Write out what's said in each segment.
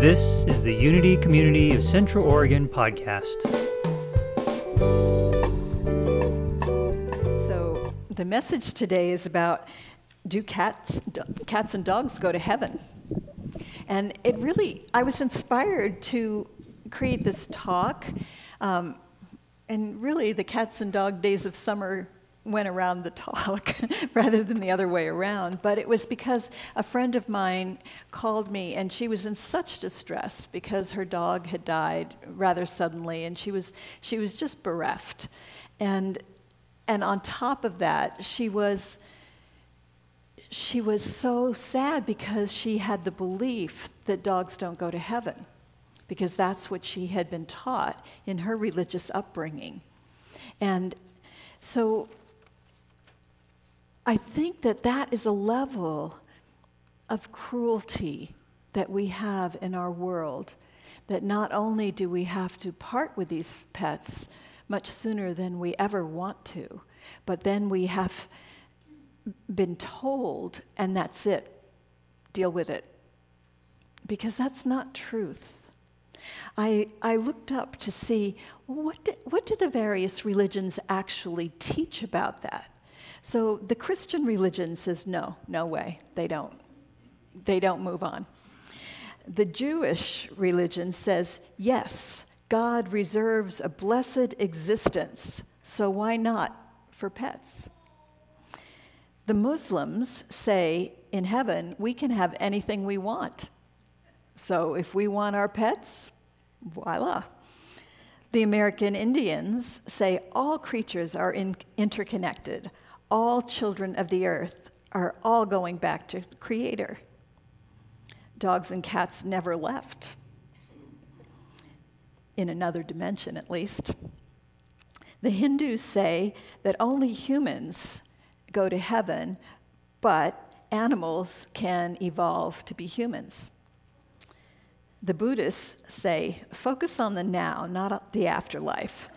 This is the Unity Community of Central Oregon podcast. So, the message today is about do cats, cats and dogs go to heaven? And it really, I was inspired to create this talk. Um, and really, the cats and dog days of summer went around the talk rather than the other way around. But it was because a friend of mine called me and she was in such distress because her dog had died rather suddenly and she was, she was just bereft. And, and on top of that, she was, she was so sad because she had the belief that dogs don't go to heaven because that's what she had been taught in her religious upbringing. And so I think that that is a level of cruelty that we have in our world. That not only do we have to part with these pets much sooner than we ever want to, but then we have been told, and that's it, deal with it. Because that's not truth. I, I looked up to see what, do, what do the various religions actually teach about that? So the Christian religion says, no, no way, they don't. They don't move on. The Jewish religion says, yes, God reserves a blessed existence, so why not for pets? The Muslims say in heaven, we can have anything we want. So if we want our pets, voila. The American Indians say all creatures are in- interconnected all children of the earth are all going back to the Creator. Dogs and cats never left, in another dimension at least. The Hindus say that only humans go to heaven, but animals can evolve to be humans. The Buddhists say focus on the now, not the afterlife.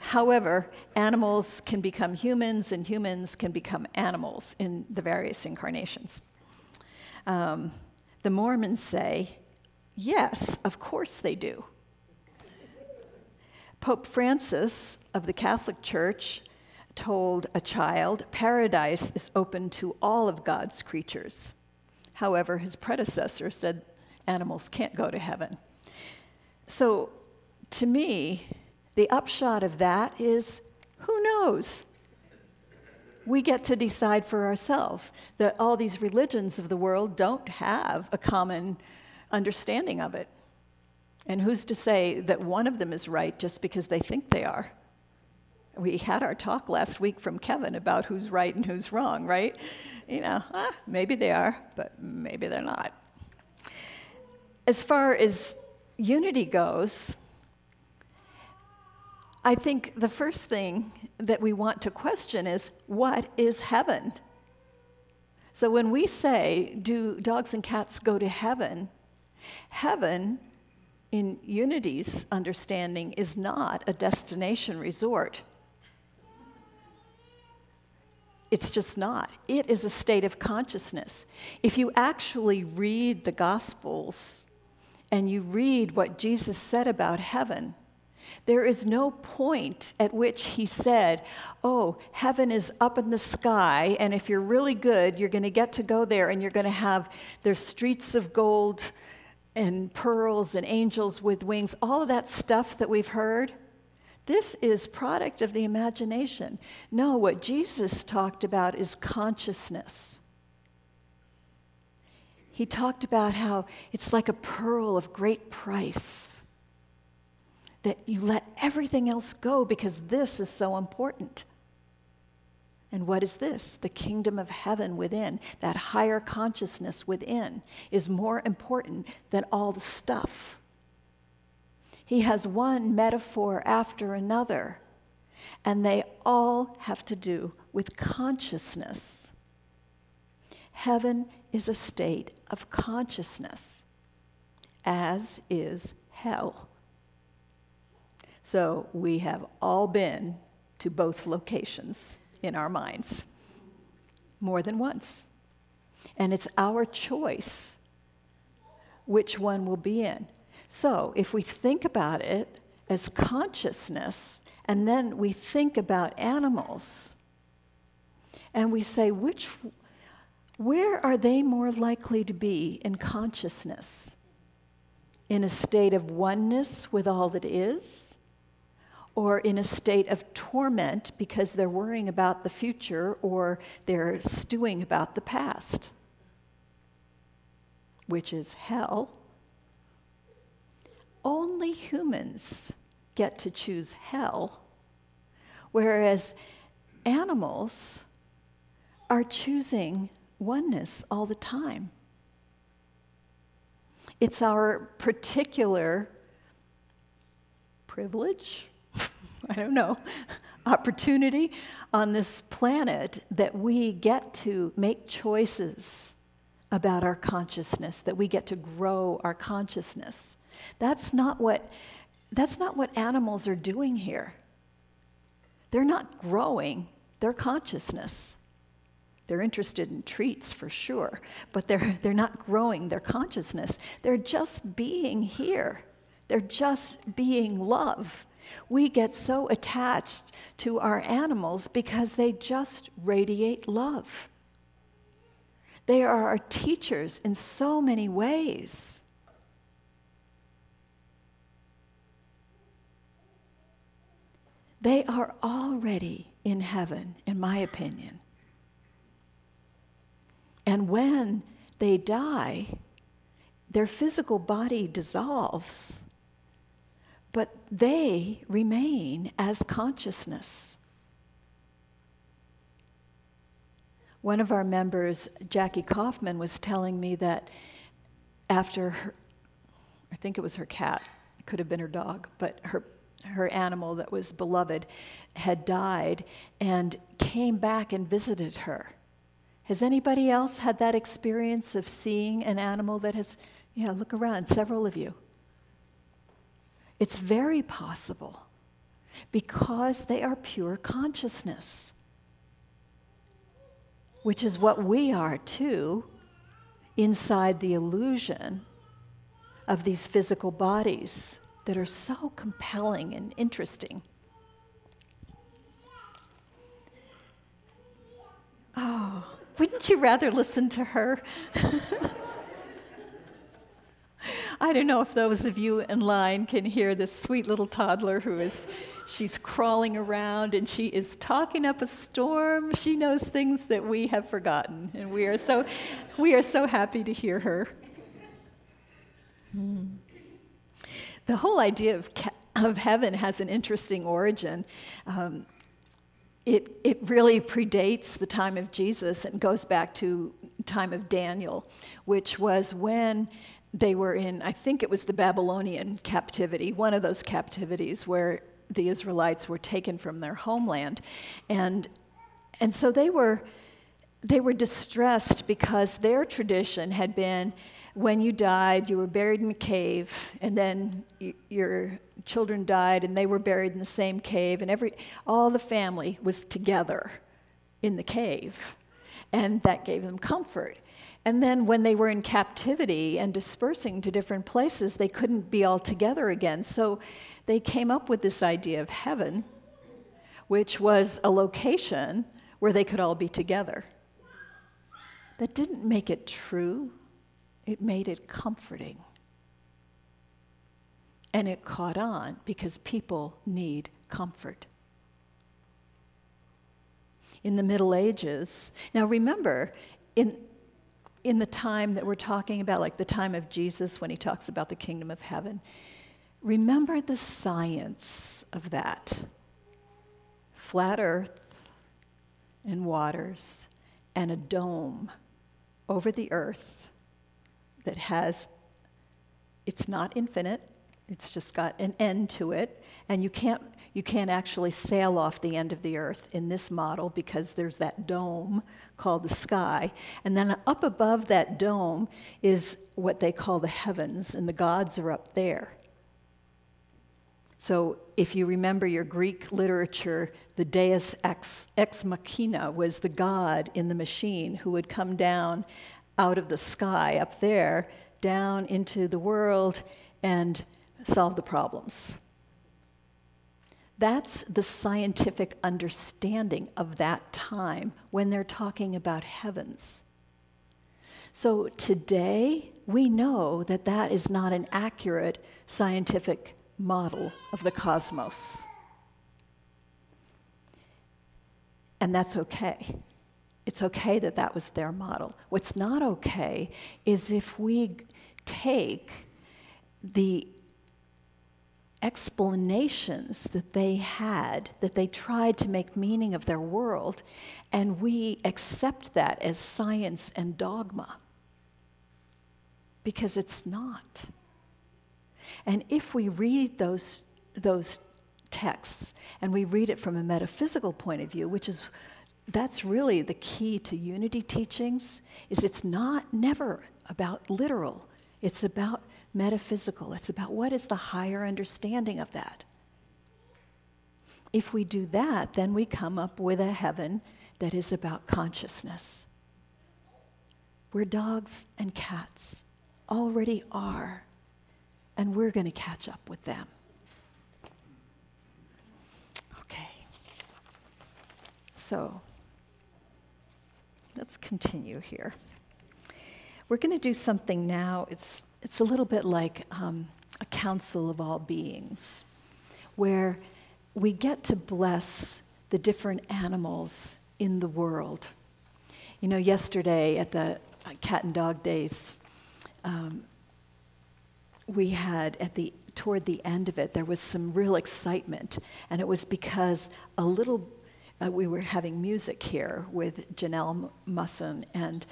However, animals can become humans and humans can become animals in the various incarnations. Um, the Mormons say, yes, of course they do. Pope Francis of the Catholic Church told a child, paradise is open to all of God's creatures. However, his predecessor said animals can't go to heaven. So, to me, the upshot of that is who knows? We get to decide for ourselves that all these religions of the world don't have a common understanding of it. And who's to say that one of them is right just because they think they are? We had our talk last week from Kevin about who's right and who's wrong, right? You know, ah, maybe they are, but maybe they're not. As far as unity goes, I think the first thing that we want to question is what is heaven? So when we say, do dogs and cats go to heaven? Heaven, in Unity's understanding, is not a destination resort. It's just not. It is a state of consciousness. If you actually read the Gospels and you read what Jesus said about heaven, there is no point at which he said, Oh, heaven is up in the sky, and if you're really good, you're going to get to go there and you're going to have their streets of gold and pearls and angels with wings, all of that stuff that we've heard. This is product of the imagination. No, what Jesus talked about is consciousness. He talked about how it's like a pearl of great price that you let everything else go because this is so important. And what is this? The kingdom of heaven within, that higher consciousness within, is more important than all the stuff. He has one metaphor after another, and they all have to do with consciousness. Heaven is a state of consciousness, as is hell. So we have all been to both locations in our minds more than once. And it's our choice which one we'll be in. So if we think about it as consciousness, and then we think about animals, and we say, which, where are they more likely to be in consciousness? In a state of oneness with all that is? Or in a state of torment because they're worrying about the future or they're stewing about the past? Which is hell. Only humans get to choose hell, whereas animals are choosing oneness all the time. It's our particular privilege, I don't know, opportunity on this planet that we get to make choices about our consciousness, that we get to grow our consciousness. That's not what, that's not what animals are doing here. They're not growing their consciousness. They're interested in treats for sure, but they're, they're not growing their consciousness. They're just being here, they're just being love. We get so attached to our animals because they just radiate love. They are our teachers in so many ways. They are already in heaven, in my opinion. And when they die, their physical body dissolves, but they remain as consciousness. One of our members, Jackie Kaufman, was telling me that after her, I think it was her cat, it could have been her dog, but her, her animal that was beloved had died and came back and visited her. Has anybody else had that experience of seeing an animal that has, yeah, look around, several of you. It's very possible because they are pure consciousness, which is what we are too, inside the illusion of these physical bodies that are so compelling and interesting. Oh. Wouldn't you rather listen to her? I don't know if those of you in line can hear this sweet little toddler who is she's crawling around and she is talking up a storm. She knows things that we have forgotten, and we are so we are so happy to hear her. Hmm. The whole idea of, of heaven has an interesting origin. Um, it, it really predates the time of Jesus and goes back to time of Daniel, which was when they were in, I think it was the Babylonian captivity, one of those captivities where the Israelites were taken from their homeland. And, and so they were, they were distressed because their tradition had been when you died, you were buried in a cave, and then you, your children died, and they were buried in the same cave, and every, all the family was together in the cave. And that gave them comfort. And then when they were in captivity and dispersing to different places, they couldn't be all together again. So they came up with this idea of heaven, which was a location where they could all be together. That didn't make it true it made it comforting. And it caught on because people need comfort. In the Middle Ages, now remember, in, in the time that we're talking about, like the time of Jesus when he talks about the kingdom of heaven, remember the science of that. Flat earth and waters and a dome over the earth that has, it's not infinite, it's just got an end to it, and you can't, you can't actually sail off the end of the earth in this model because there's that dome called the sky. And then up above that dome is what they call the heavens, and the gods are up there. So, if you remember your Greek literature, the deus ex, ex machina was the god in the machine who would come down out of the sky up there down into the world and solve the problems. That's the scientific understanding of that time when they're talking about heavens. So today, we know that that is not an accurate scientific model of the cosmos. And that's okay. It's okay that that was their model. What's not okay is if we take the explanations that they had, that they tried to make meaning of their world, and we accept that as science and dogma. Because it's not. And if we read those, those texts and we read it from a metaphysical point of view, which is that's really the key to unity teachings, is it's not never about literal. It's about metaphysical. It's about what is the higher understanding of that. If we do that, then we come up with a heaven that is about consciousness, where dogs and cats already are, and we're going to catch up with them. Okay. So, let's continue here. We're going to do something now. It's it's a little bit like um, a council of all beings, where we get to bless the different animals in the world. You know, yesterday at the uh, cat and dog days, um, we had at the toward the end of it there was some real excitement, and it was because a little uh, we were having music here with Janelle Musson and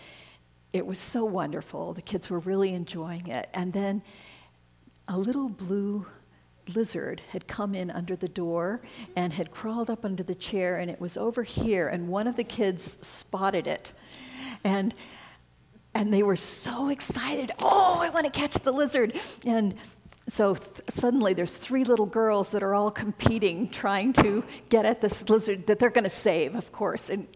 it was so wonderful. The kids were really enjoying it. And then a little blue lizard had come in under the door and had crawled up under the chair, and it was over here, and one of the kids spotted it. And and they were so excited. Oh, I want to catch the lizard. And so th- suddenly there's three little girls that are all competing, trying to get at this lizard that they're going to save, of course. And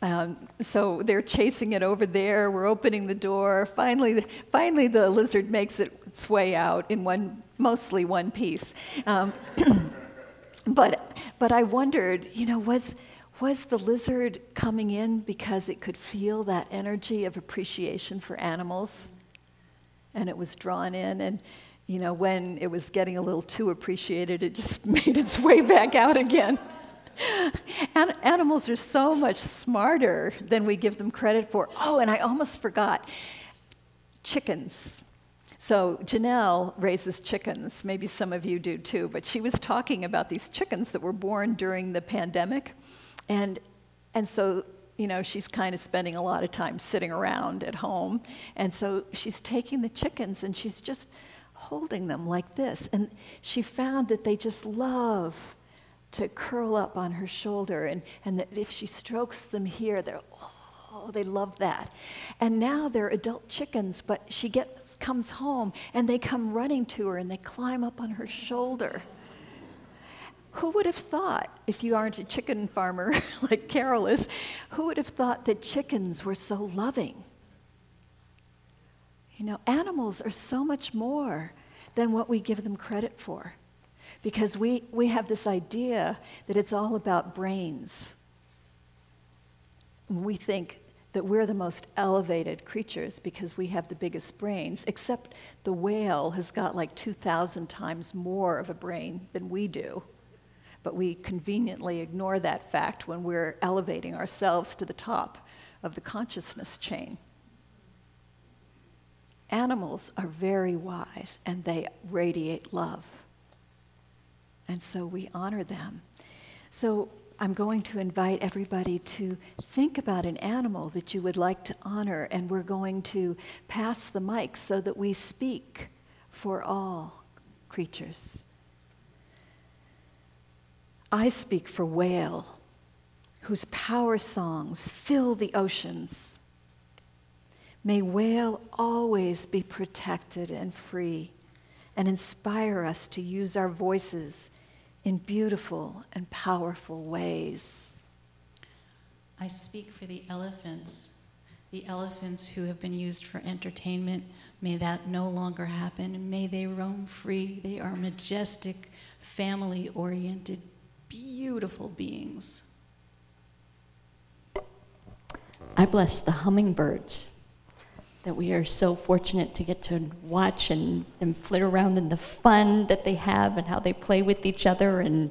um, so they're chasing it over there. We're opening the door. Finally, finally the lizard makes it, its way out in one, mostly one piece. Um, but, but I wondered, you know, was, was the lizard coming in because it could feel that energy of appreciation for animals? And it was drawn in. And you know, when it was getting a little too appreciated, it just made its way back out again. An- animals are so much smarter than we give them credit for. Oh, and I almost forgot chickens. So, Janelle raises chickens. Maybe some of you do too, but she was talking about these chickens that were born during the pandemic. And, and so, you know, she's kind of spending a lot of time sitting around at home. And so she's taking the chickens and she's just holding them like this. And she found that they just love to curl up on her shoulder, and, and that if she strokes them here, they're, oh, they love that. And now they're adult chickens, but she gets, comes home and they come running to her and they climb up on her shoulder. Who would have thought, if you aren't a chicken farmer like Carol is, who would have thought that chickens were so loving? You know, animals are so much more than what we give them credit for. Because we, we have this idea that it's all about brains. We think that we're the most elevated creatures because we have the biggest brains, except the whale has got like 2,000 times more of a brain than we do. But we conveniently ignore that fact when we're elevating ourselves to the top of the consciousness chain. Animals are very wise and they radiate love. And so we honor them. So I'm going to invite everybody to think about an animal that you would like to honor, and we're going to pass the mic so that we speak for all creatures. I speak for whale, whose power songs fill the oceans. May whale always be protected and free and inspire us to use our voices in beautiful and powerful ways. I speak for the elephants the elephants who have been used for entertainment, may that no longer happen. May they roam free. They are majestic, family oriented, beautiful beings. I bless the hummingbirds that we are so fortunate to get to watch and them flit around and the fun that they have and how they play with each other and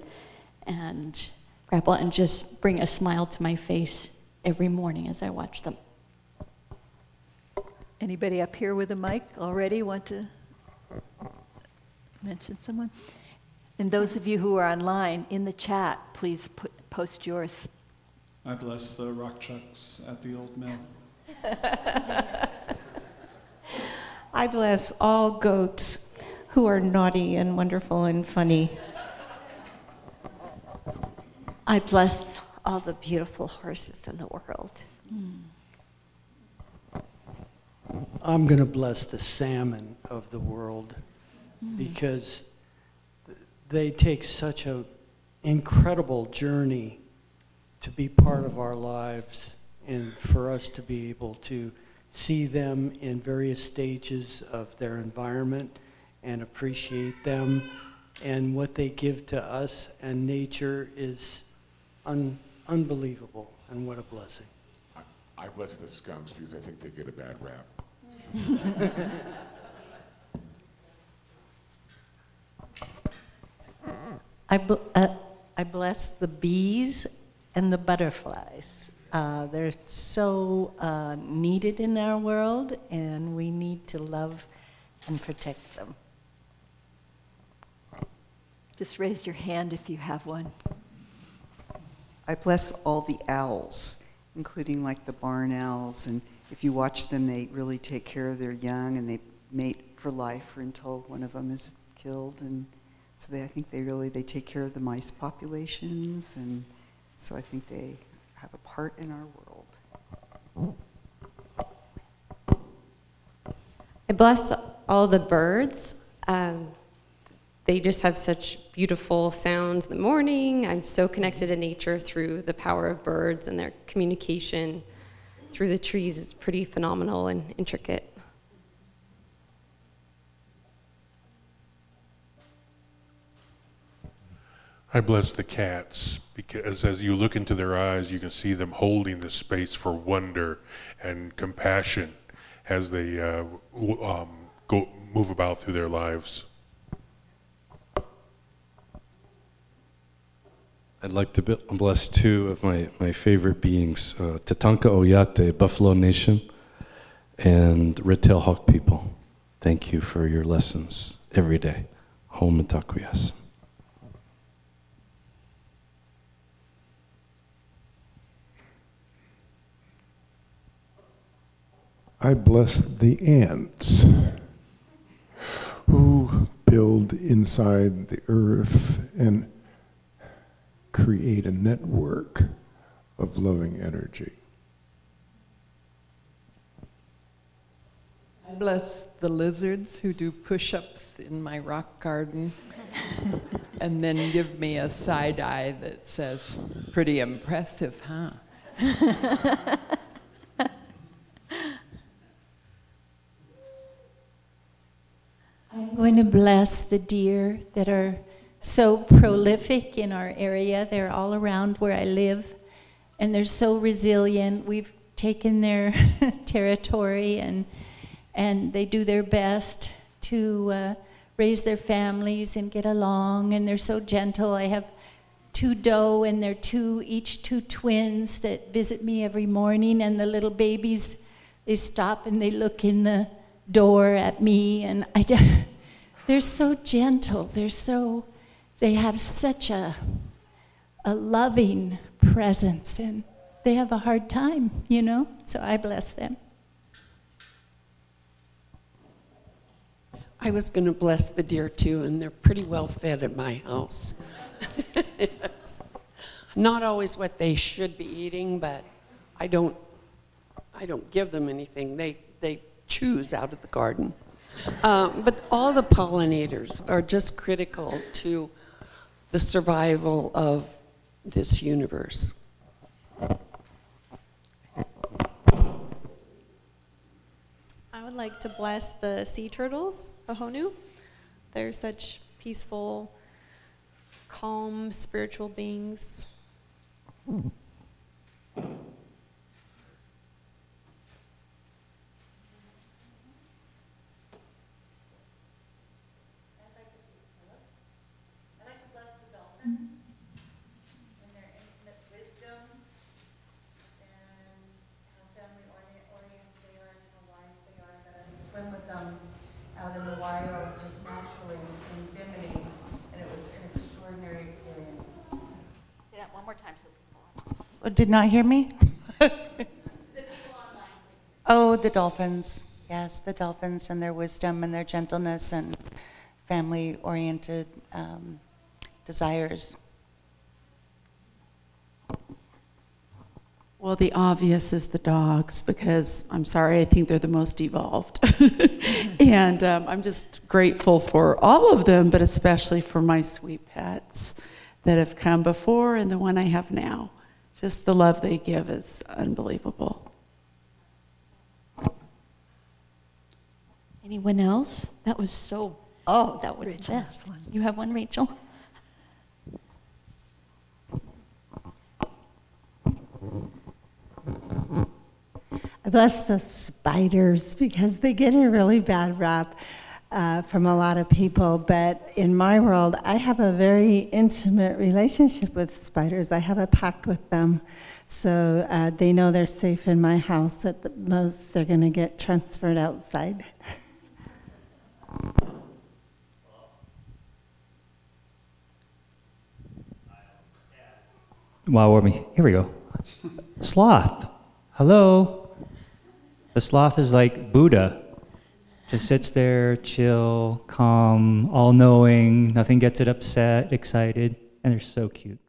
and grapple and just bring a smile to my face every morning as I watch them. Anybody up here with a mic already want to mention someone? And those of you who are online, in the chat, please put, post yours. I bless the rock chucks at the old mill. I bless all goats who are naughty and wonderful and funny. I bless all the beautiful horses in the world. I'm going to bless the salmon of the world mm. because they take such an incredible journey to be part of our lives and for us to be able to see them in various stages of their environment and appreciate them and what they give to us and nature is un- unbelievable and what a blessing. I, I bless the skunks because I think they get a bad rap. I, bl- uh, I bless the bees and the butterflies. Uh, they're so uh, needed in our world, and we need to love and protect them. Just raise your hand if you have one. I bless all the owls, including like the barn owls. And if you watch them, they really take care of their young and they mate for life or until one of them is killed. And so they, I think they really they take care of the mice populations. And so I think they have a part in our world. I bless all the birds. Um, they just have such beautiful sounds in the morning. I'm so connected to nature through the power of birds and their communication through the trees is pretty phenomenal and intricate. I bless the cats because as you look into their eyes, you can see them holding the space for wonder and compassion as they uh, um, go move about through their lives. I'd like to bless two of my, my favorite beings, uh, Tatanka Oyate, Buffalo Nation, and Red Tail Hawk people. Thank you for your lessons every day. Home Takuyas. I bless the ants who build inside the earth and create a network of loving energy. I bless the lizards who do push ups in my rock garden and then give me a side eye that says, pretty impressive, huh? going to bless the deer that are so prolific in our area. They're all around where I live, and they're so resilient. We've taken their territory, and and they do their best to uh, raise their families and get along. And they're so gentle. I have two doe, and they're two each two twins that visit me every morning, and the little babies they stop and they look in the door at me, and I. They're so gentle. They're so, they have such a, a loving presence, and they have a hard time, you know? So I bless them. I was going to bless the deer too, and they're pretty well fed at my house. Not always what they should be eating, but I don't, I don't give them anything. They, they choose out of the garden. Um, but all the pollinators are just critical to the survival of this universe. I would like to bless the sea turtles, Ahonu. They're such peaceful, calm, spiritual beings. I'd like to bless the dolphins and their infinite wisdom and how family orient- oriented they are and how wise they are. That I swim with them out in the wild just naturally in Bimini, and it was an extraordinary experience. Say that one more time so people. Oh, Did not hear me? Oh, the dolphins. Yes, the dolphins and their wisdom and their gentleness and family oriented um, desires. Well, the obvious is the dogs because I'm sorry, I think they're the most evolved. and um, I'm just grateful for all of them, but especially for my sweet pets that have come before and the one I have now. Just the love they give is unbelievable. Anyone else? That was so, oh, that was Rachel the has best. You have one, Rachel? I bless the spiders because they get a really bad rap uh, from a lot of people. But in my world, I have a very intimate relationship with spiders. I have a pact with them. So uh, they know they're safe in my house. At the most, they're going to get transferred outside. Wow, me. Here we go. Sloth. Hello. The sloth is like Buddha. Just sits there, chill, calm, all knowing, nothing gets it upset, excited, and they're so cute.